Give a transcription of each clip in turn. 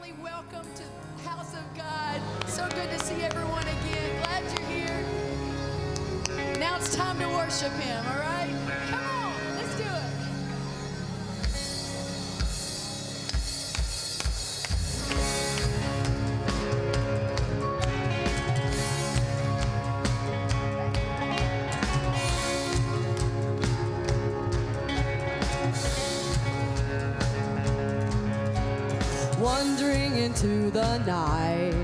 family, welcome to house of God. So good to see everyone again. Glad you're here. Now it's time to worship Him, all right? night,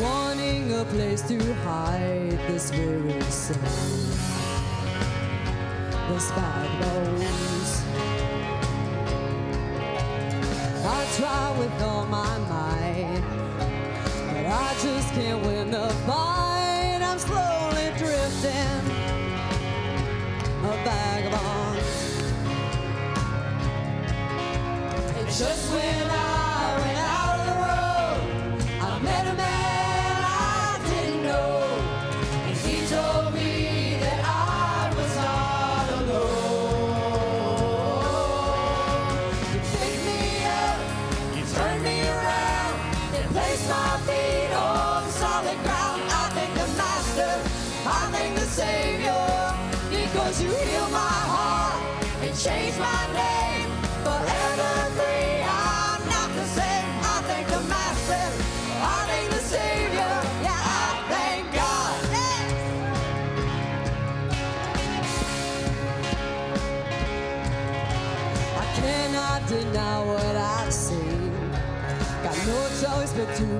wanting a place to hide this weary soul. The sparrows. I try with all my might, but I just can't win the fight. I'm slowly drifting, a vagabond. It's just when I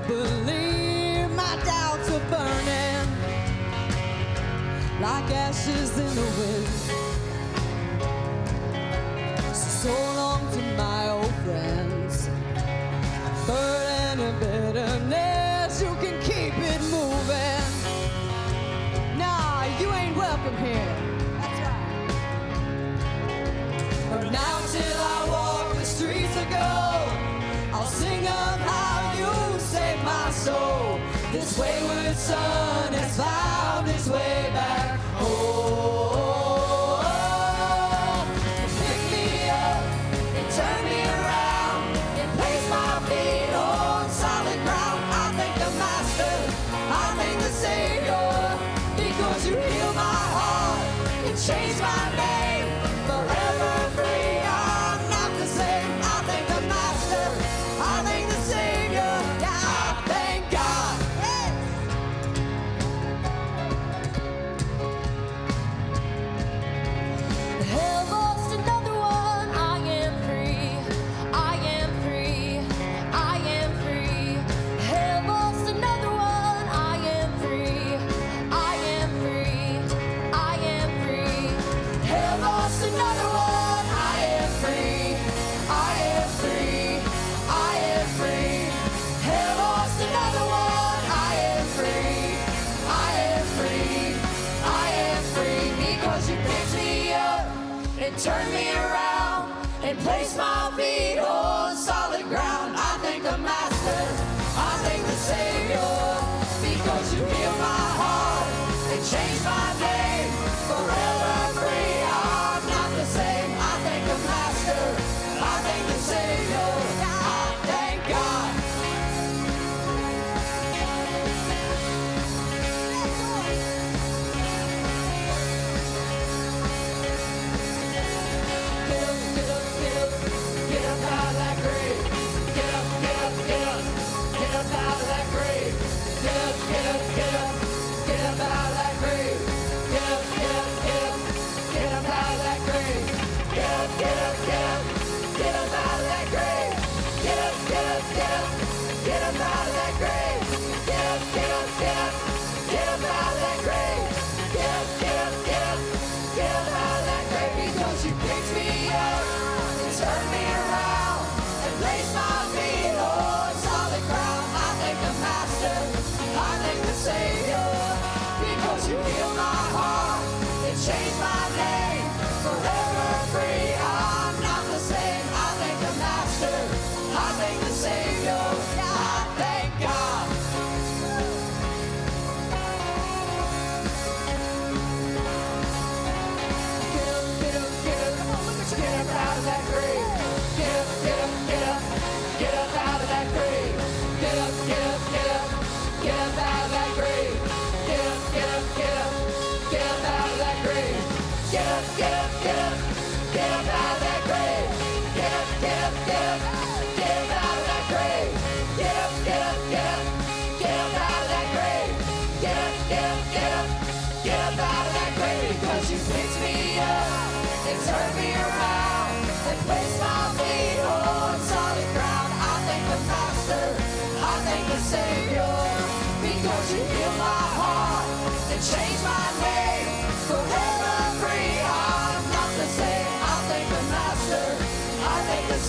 believe my doubts are burning like ashes in the wind. So, long. wayward son has found.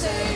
Thank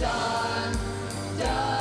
Done, done.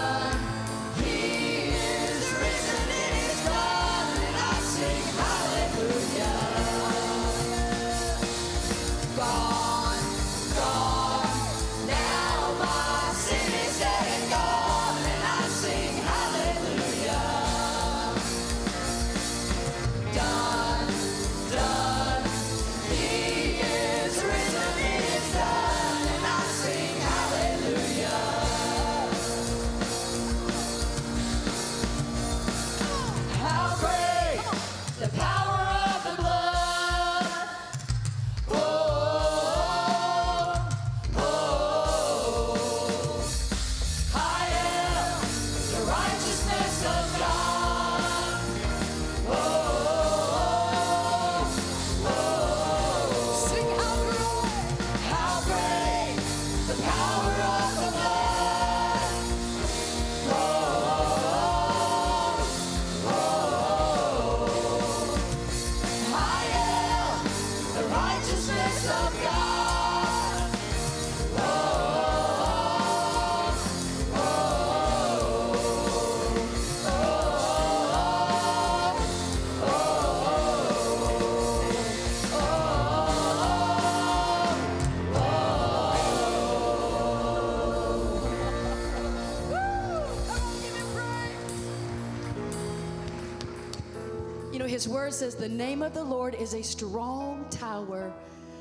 His word says, The name of the Lord is a strong tower.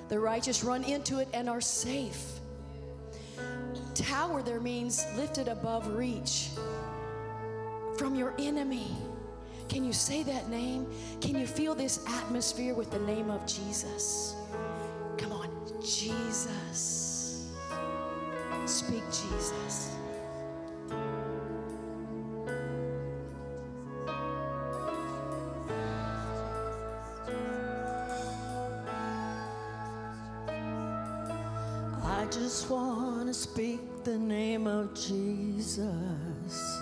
The righteous run into it and are safe. Tower there means lifted above reach from your enemy. Can you say that name? Can you feel this atmosphere with the name of Jesus? Come on, Jesus. Speak Jesus. I just want to speak the name of Jesus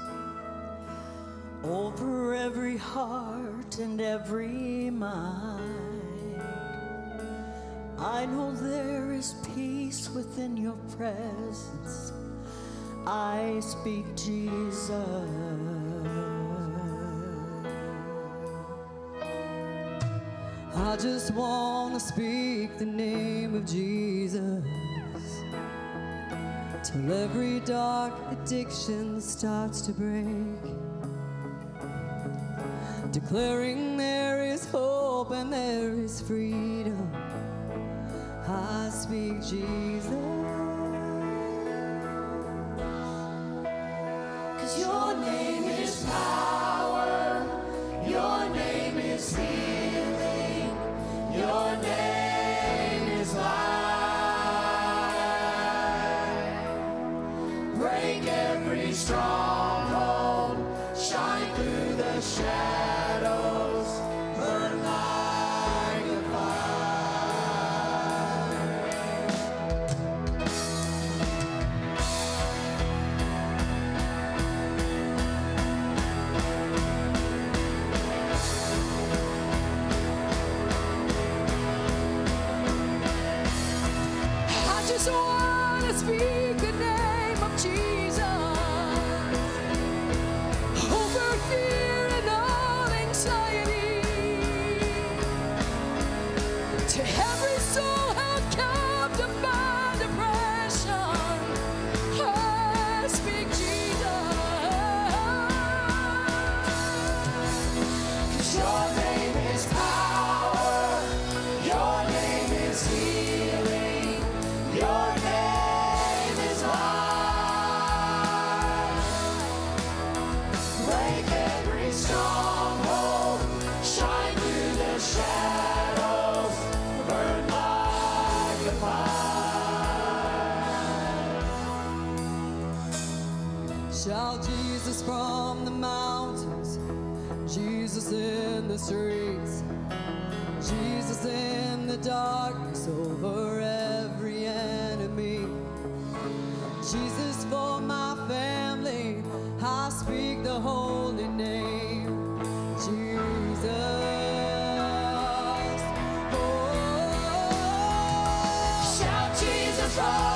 over every heart and every mind. I know there is peace within your presence. I speak Jesus. I just want to speak the name of Jesus till every dark addiction starts to break. Declaring there is hope and there is freedom. I speak Jesus. Cause your name is power, Jesus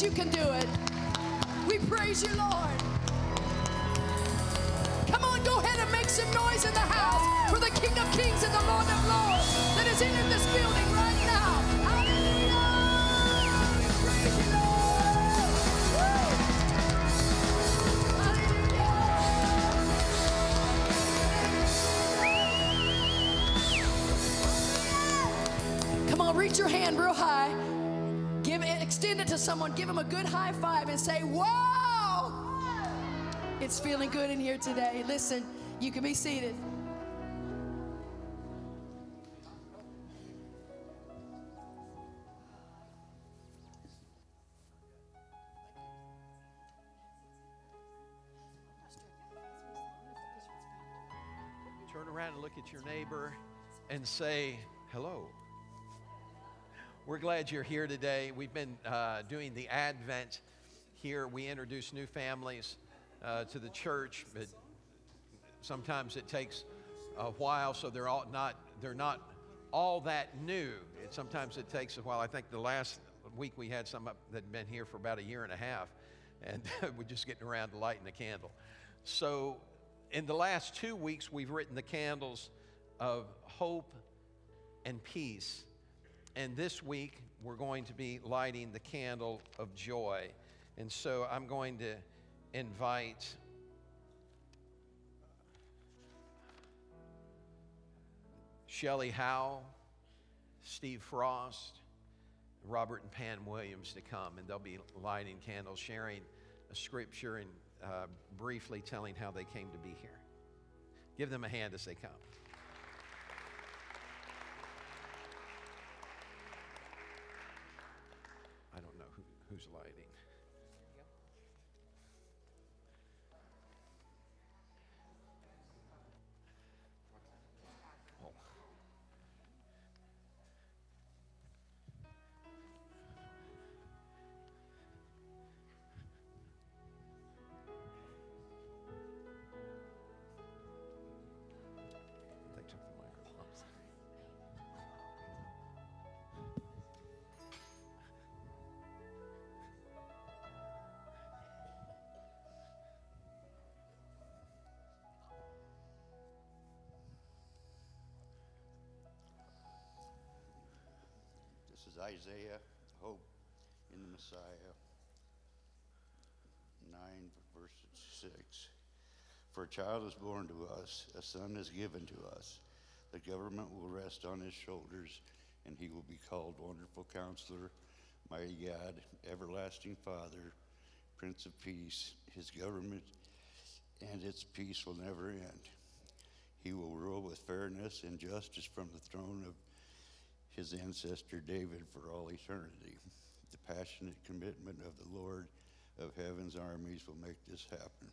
10. You can do it. We praise you, Lord. Come on, go ahead and make some noise in the house for the King of Kings and the Lord of Lords that is in this building right now. Reach your hand real high. Extend it to someone. Give them a good high five and say, "Whoa!" It's feeling good in here today. Listen, you can be seated. Turn around and look at your neighbor and say, hello. We're glad you're here today. We've been uh, doing the Advent here. We introduce new families uh, to the church, but sometimes it takes a while, so they're all not they're not all that new. It, sometimes it takes a while. I think the last week we had some that had been here for about a year and a half, and we're just getting around to lighting the candle. So, in the last two weeks, we've written the candles of hope and peace. And this week, we're going to be lighting the candle of joy. And so I'm going to invite Shelley Howe, Steve Frost, Robert and Pam Williams to come, and they'll be lighting candles, sharing a scripture, and uh, briefly telling how they came to be here. Give them a hand as they come. Is Isaiah, hope in the Messiah. 9, verse 6. For a child is born to us, a son is given to us. The government will rest on his shoulders, and he will be called Wonderful Counselor, Mighty God, Everlasting Father, Prince of Peace. His government and its peace will never end. He will rule with fairness and justice from the throne of his ancestor David for all eternity. The passionate commitment of the Lord of heaven's armies will make this happen.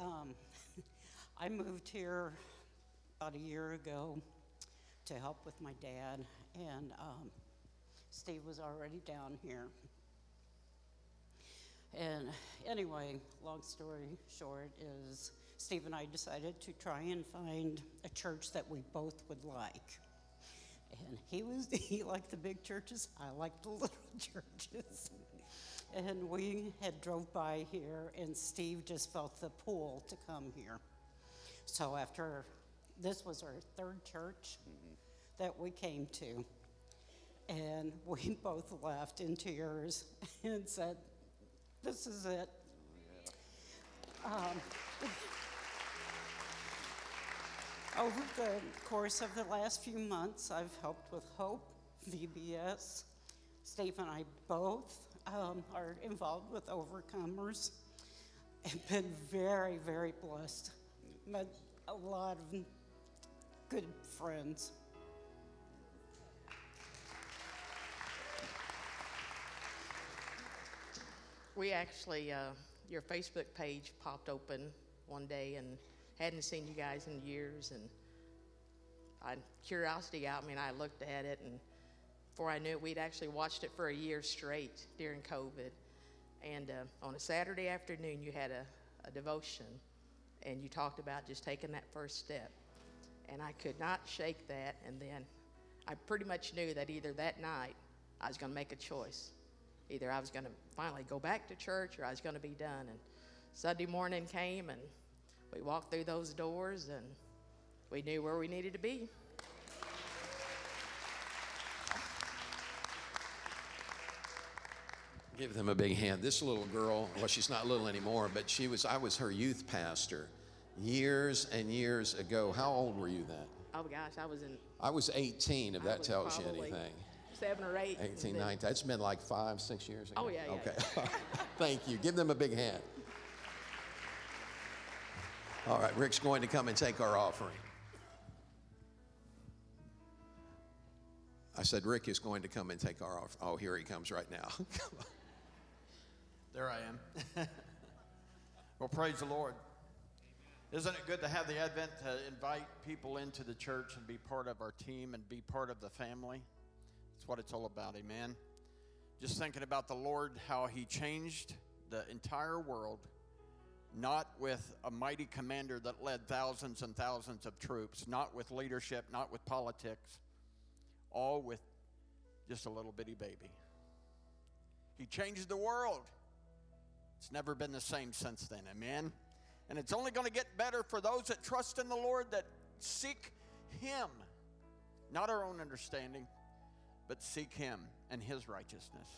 Um, I moved here about a year ago to help with my dad, and um, Steve was already down here. And anyway, long story short is Steve and I decided to try and find a church that we both would like. And he was he liked the big churches, I liked the little churches. And we had drove by here and Steve just felt the pull to come here. So after this was our third church that we came to. And we both left in tears and said, This is it. Um, over the course of the last few months, I've helped with Hope, VBS. Steve and I both um, are involved with Overcomers. I've been very, very blessed. Met a lot of good friends. We actually, uh, your Facebook page popped open one day and hadn't seen you guys in years. And I, curiosity got me, and I looked at it. And before I knew it, we'd actually watched it for a year straight during COVID. And uh, on a Saturday afternoon, you had a, a devotion, and you talked about just taking that first step. And I could not shake that. And then I pretty much knew that either that night I was going to make a choice. Either I was going to finally go back to church or I was going to be done. And Sunday morning came and we walked through those doors and we knew where we needed to be. Give them a big hand. This little girl, well, she's not little anymore, but she was, I was her youth pastor years and years ago. How old were you then? Oh gosh, I was in I was 18, if I that tells you anything. seven or eight. 18, 19. That's been like five, six years ago. Oh, yeah, yeah, Okay. Thank you. Give them a big hand. All right, Rick's going to come and take our offering. I said, Rick is going to come and take our offering. Oh, here he comes right now. Come on. There I am. well, praise the Lord. Isn't it good to have the Advent to invite people into the church and be part of our team and be part of the family? That's what it's all about, amen. Just thinking about the Lord, how He changed the entire world, not with a mighty commander that led thousands and thousands of troops, not with leadership, not with politics, all with just a little bitty baby. He changed the world. It's never been the same since then. Amen. And it's only going to get better for those that trust in the Lord, that seek Him, not our own understanding, but seek Him and His righteousness.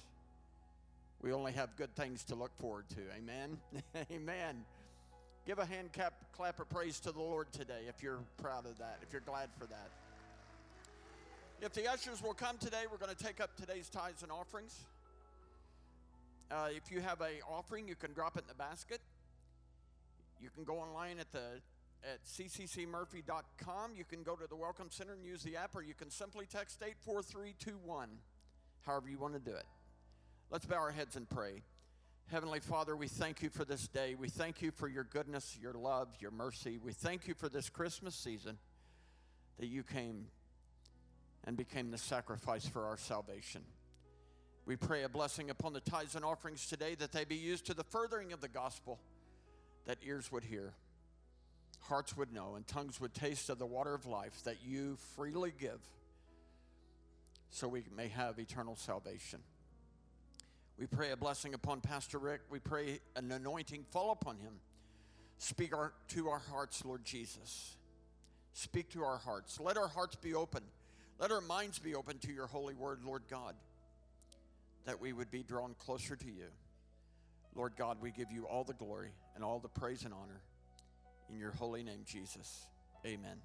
We only have good things to look forward to. Amen. Amen. Give a hand clap, clap of praise to the Lord today if you're proud of that, if you're glad for that. If the ushers will come today, we're going to take up today's tithes and offerings. Uh, if you have a offering, you can drop it in the basket. You can go online at the at cccmurphy.com. You can go to the Welcome Center and use the app, or you can simply text 84321, however you want to do it. Let's bow our heads and pray. Heavenly Father, we thank you for this day. We thank you for your goodness, your love, your mercy. We thank you for this Christmas season that you came and became the sacrifice for our salvation. We pray a blessing upon the tithes and offerings today that they be used to the furthering of the gospel, that ears would hear, hearts would know, and tongues would taste of the water of life that you freely give so we may have eternal salvation. We pray a blessing upon Pastor Rick. We pray an anointing fall upon him. Speak our, to our hearts, Lord Jesus. Speak to our hearts. Let our hearts be open. Let our minds be open to your holy word, Lord God, that we would be drawn closer to you. Lord God, we give you all the glory and all the praise and honor. In your holy name, Jesus. Amen.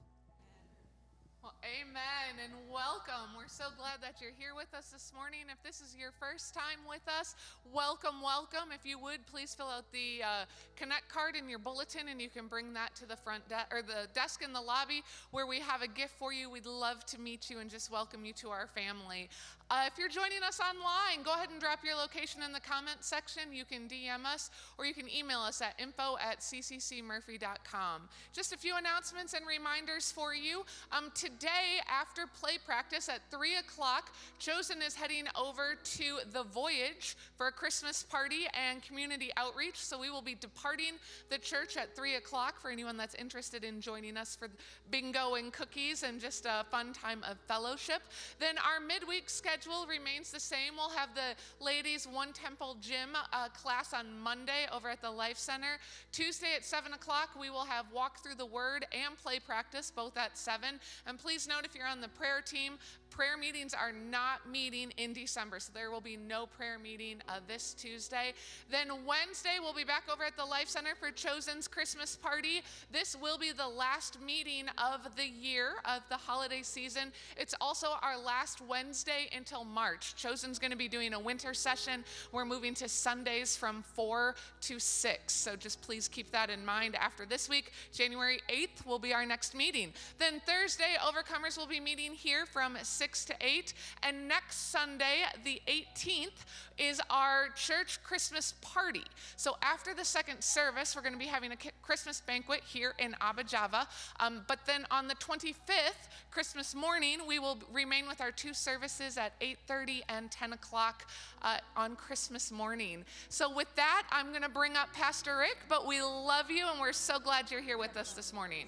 Well, amen and welcome. We're so glad that you're here with us this morning. If this is your first time with us, welcome, welcome. If you would, please fill out the uh, connect card in your bulletin and you can bring that to the front de- or the desk in the lobby where we have a gift for you. We'd love to meet you and just welcome you to our family. Uh, if you're joining us online, go ahead and drop your location in the comment section. You can DM us or you can email us at info at cccmurphy.com. Just a few announcements and reminders for you. Um, today, after play practice at 3 o'clock, Chosen is heading over to The Voyage for a Christmas party and community outreach. So we will be departing the church at 3 o'clock for anyone that's interested in joining us for bingo and cookies and just a fun time of fellowship. Then our midweek schedule remains the same. We'll have the ladies' One Temple Gym uh, class on Monday over at the Life Center. Tuesday at 7 o'clock, we will have Walk Through the Word and play practice, both at 7. And please note if you're on the prayer team, prayer meetings are not meeting in December, so there will be no prayer meeting uh, this Tuesday. Then Wednesday, we'll be back over at the Life Center for Chosen's Christmas party. This will be the last meeting of the year of the holiday season. It's also our last Wednesday until March. Chosen's going to be doing a winter session. We're moving to Sundays from 4 to 6, so just please keep that in mind. After this week, January 8th will be our next meeting. Then Thursday, Overcomers will be meeting here from 6 to 8. And next Sunday, the 18th, is our church Christmas party. So after the second service, we're going to be having a Christmas banquet here in Abajava. Um, but then on the 25th, Christmas morning, we will remain with our two services at 8:30 and 10 o'clock uh, on Christmas morning. So with that, I'm going to bring up Pastor Rick. But we love you, and we're so glad you're here with us this morning.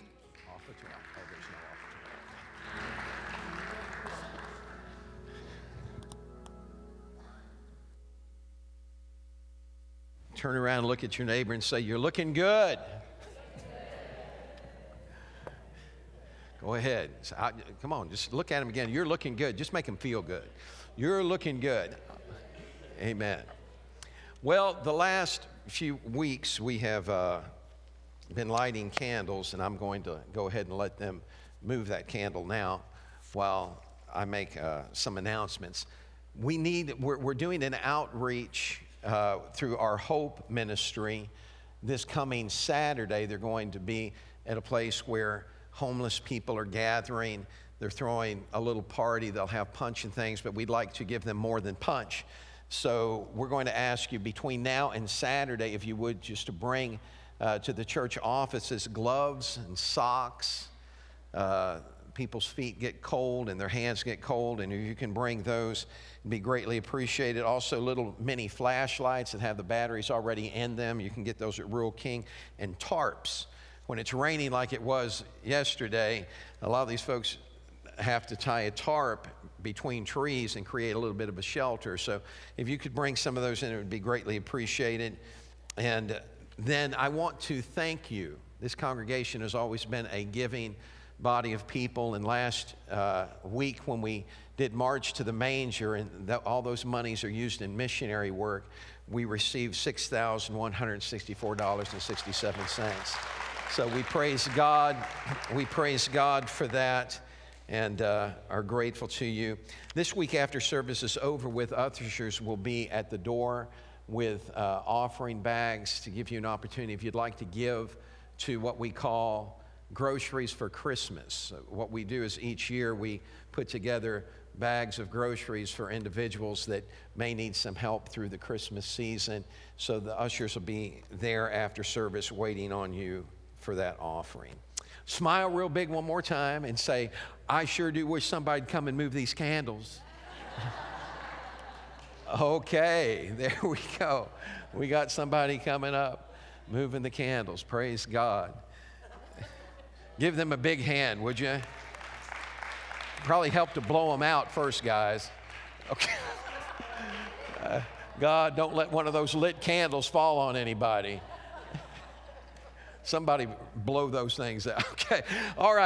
Turn around and look at your neighbor and say, You're looking good. Go ahead. Come on, just look at him again. You're looking good. Just make him feel good. You're looking good. Amen. Well, the last few weeks we have uh, been lighting candles, and I'm going to go ahead and let them move that candle now while I make uh, some announcements. We need, we're, we're doing an outreach uh, through our Hope Ministry. This coming Saturday, they're going to be at a place where homeless people are gathering. They're throwing a little party. They'll have punch and things, but we'd like to give them more than punch. So we're going to ask you between now and Saturday, if you would, just to bring uh, to the church offices gloves and socks. Uh, people's feet get cold and their hands get cold, and if you can bring those, be greatly appreciated. Also, little mini flashlights that have the batteries already in them. You can get those at Rural King and tarps. When it's raining like it was yesterday, a lot of these folks have to tie a tarp between trees and create a little bit of a shelter. So if you could bring some of those in, it would be greatly appreciated. And then I want to thank you. This congregation has always been a giving body of people. And last uh, week, when we did March to the Manger, and all those monies are used in missionary work, we received $6,164.67. So we praise God. We praise God for that and uh, are grateful to you. This week, after service is over with, ushers will be at the door with uh, offering bags to give you an opportunity if you'd like to give to what we call groceries for Christmas. What we do is each year we put together bags of groceries for individuals that may need some help through the Christmas season. So the ushers will be there after service waiting on you for that offering. Smile real big one more time and say, I sure do wish somebody'd come and move these candles. okay, there we go. We got somebody coming up moving the candles. Praise God. Give them a big hand, would you? probably help to blow them out first, guys. Okay. Uh, God, don't let one of those lit candles fall on anybody. Somebody blow those things out. Okay. All right.